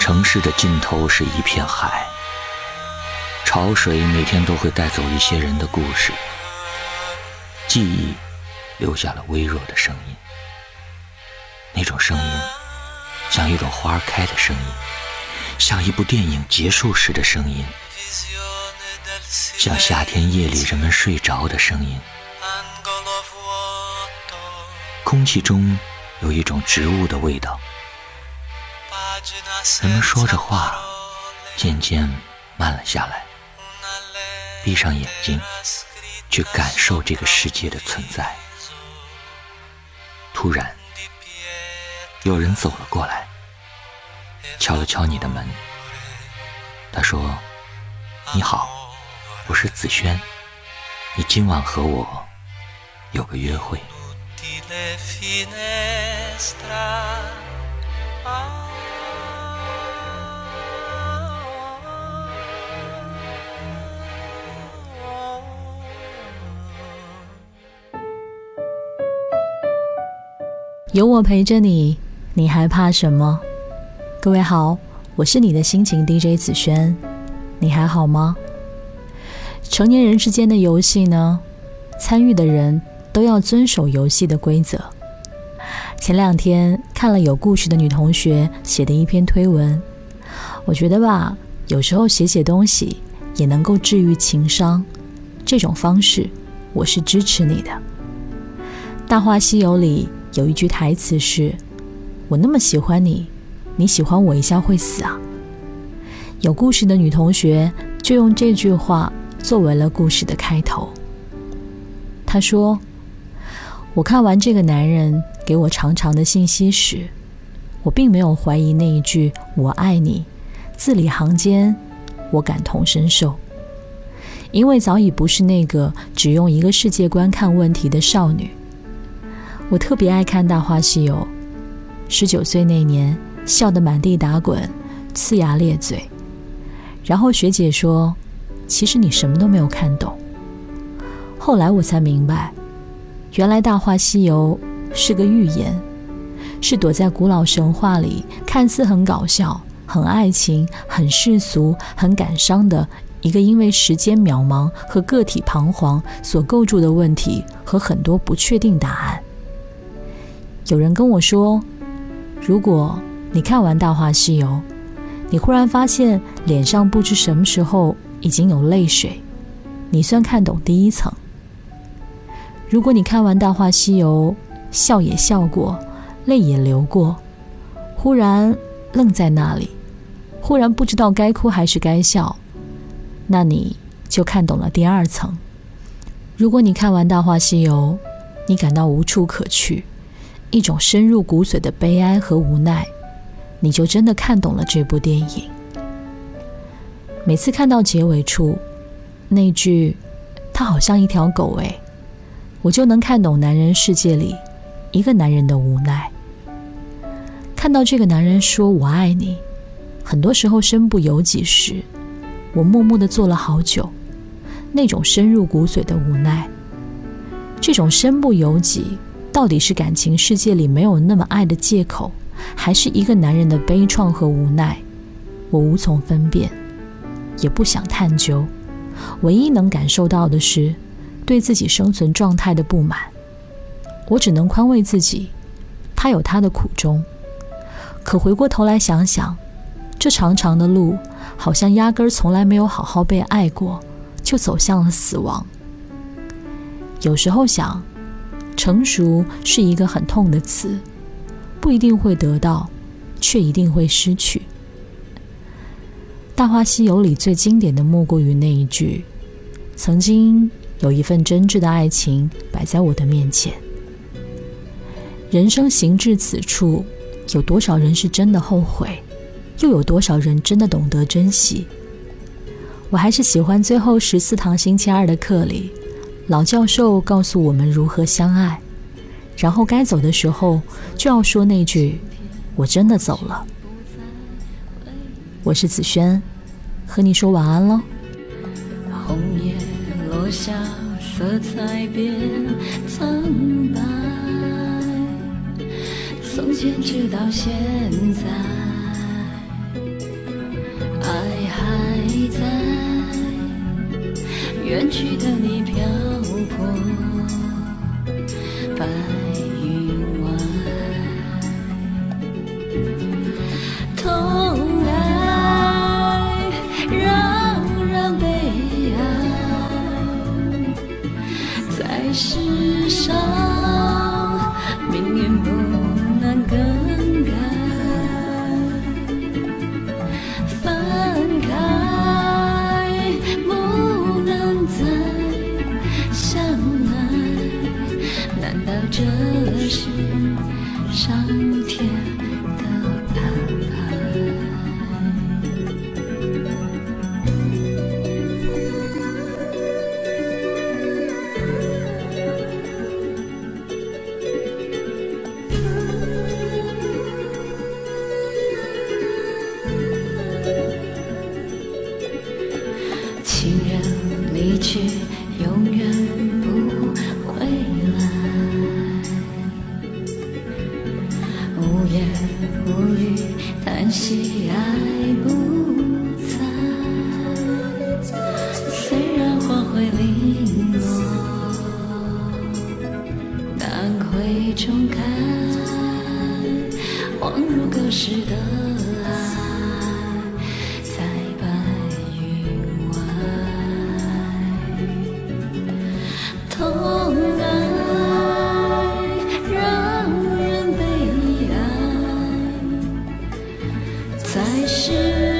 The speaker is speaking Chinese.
城市的尽头是一片海，潮水每天都会带走一些人的故事，记忆留下了微弱的声音，那种声音像一朵花开的声音，像一部电影结束时的声音，像夏天夜里人们睡着的声音。空气中有一种植物的味道。人们说着话，渐渐慢了下来，闭上眼睛，去感受这个世界的存在。突然，有人走了过来，敲了敲你的门。他说：“你好，我是子轩，你今晚和我有个约会。”有我陪着你，你还怕什么？各位好，我是你的心情 DJ 子轩，你还好吗？成年人之间的游戏呢，参与的人都要遵守游戏的规则。前两天看了有故事的女同学写的一篇推文，我觉得吧，有时候写写东西也能够治愈情伤，这种方式我是支持你的。《大话西游》里。有一句台词是：“我那么喜欢你，你喜欢我一下会死啊？”有故事的女同学就用这句话作为了故事的开头。她说：“我看完这个男人给我长长的信息时，我并没有怀疑那一句‘我爱你’，字里行间我感同身受，因为早已不是那个只用一个世界观看问题的少女。”我特别爱看《大话西游》，十九岁那年笑得满地打滚，呲牙咧嘴。然后学姐说：“其实你什么都没有看懂。”后来我才明白，原来《大话西游》是个寓言，是躲在古老神话里，看似很搞笑、很爱情、很世俗、很感伤的一个因为时间渺茫和个体彷徨所构筑的问题和很多不确定答案。有人跟我说，如果你看完《大话西游》，你忽然发现脸上不知什么时候已经有泪水，你算看懂第一层。如果你看完《大话西游》，笑也笑过，泪也流过，忽然愣在那里，忽然不知道该哭还是该笑，那你就看懂了第二层。如果你看完《大话西游》，你感到无处可去。一种深入骨髓的悲哀和无奈，你就真的看懂了这部电影。每次看到结尾处那句“他好像一条狗哎”，我就能看懂男人世界里一个男人的无奈。看到这个男人说“我爱你”，很多时候身不由己时，我默默的做了好久。那种深入骨髓的无奈，这种身不由己。到底是感情世界里没有那么爱的借口，还是一个男人的悲怆和无奈？我无从分辨，也不想探究。唯一能感受到的是对自己生存状态的不满。我只能宽慰自己，他有他的苦衷。可回过头来想想，这长长的路，好像压根儿从来没有好好被爱过，就走向了死亡。有时候想。成熟是一个很痛的词，不一定会得到，却一定会失去。《大话西游》里最经典的莫过于那一句：“曾经有一份真挚的爱情摆在我的面前。”人生行至此处，有多少人是真的后悔，又有多少人真的懂得珍惜？我还是喜欢最后十四堂星期二的课里。老教授告诉我们如何相爱，然后该走的时候就要说那句，我真的走了。我是子轩，和你说晚安喽。红叶落下，色彩变苍白。从前直到现在。爱还在。远去的你飘。世上命运不能更改，分开不能再相爱，难道这情人离去，永远不回来。无言无语，叹息爱不在。虽然花会零落，但会重开，恍如隔世的才是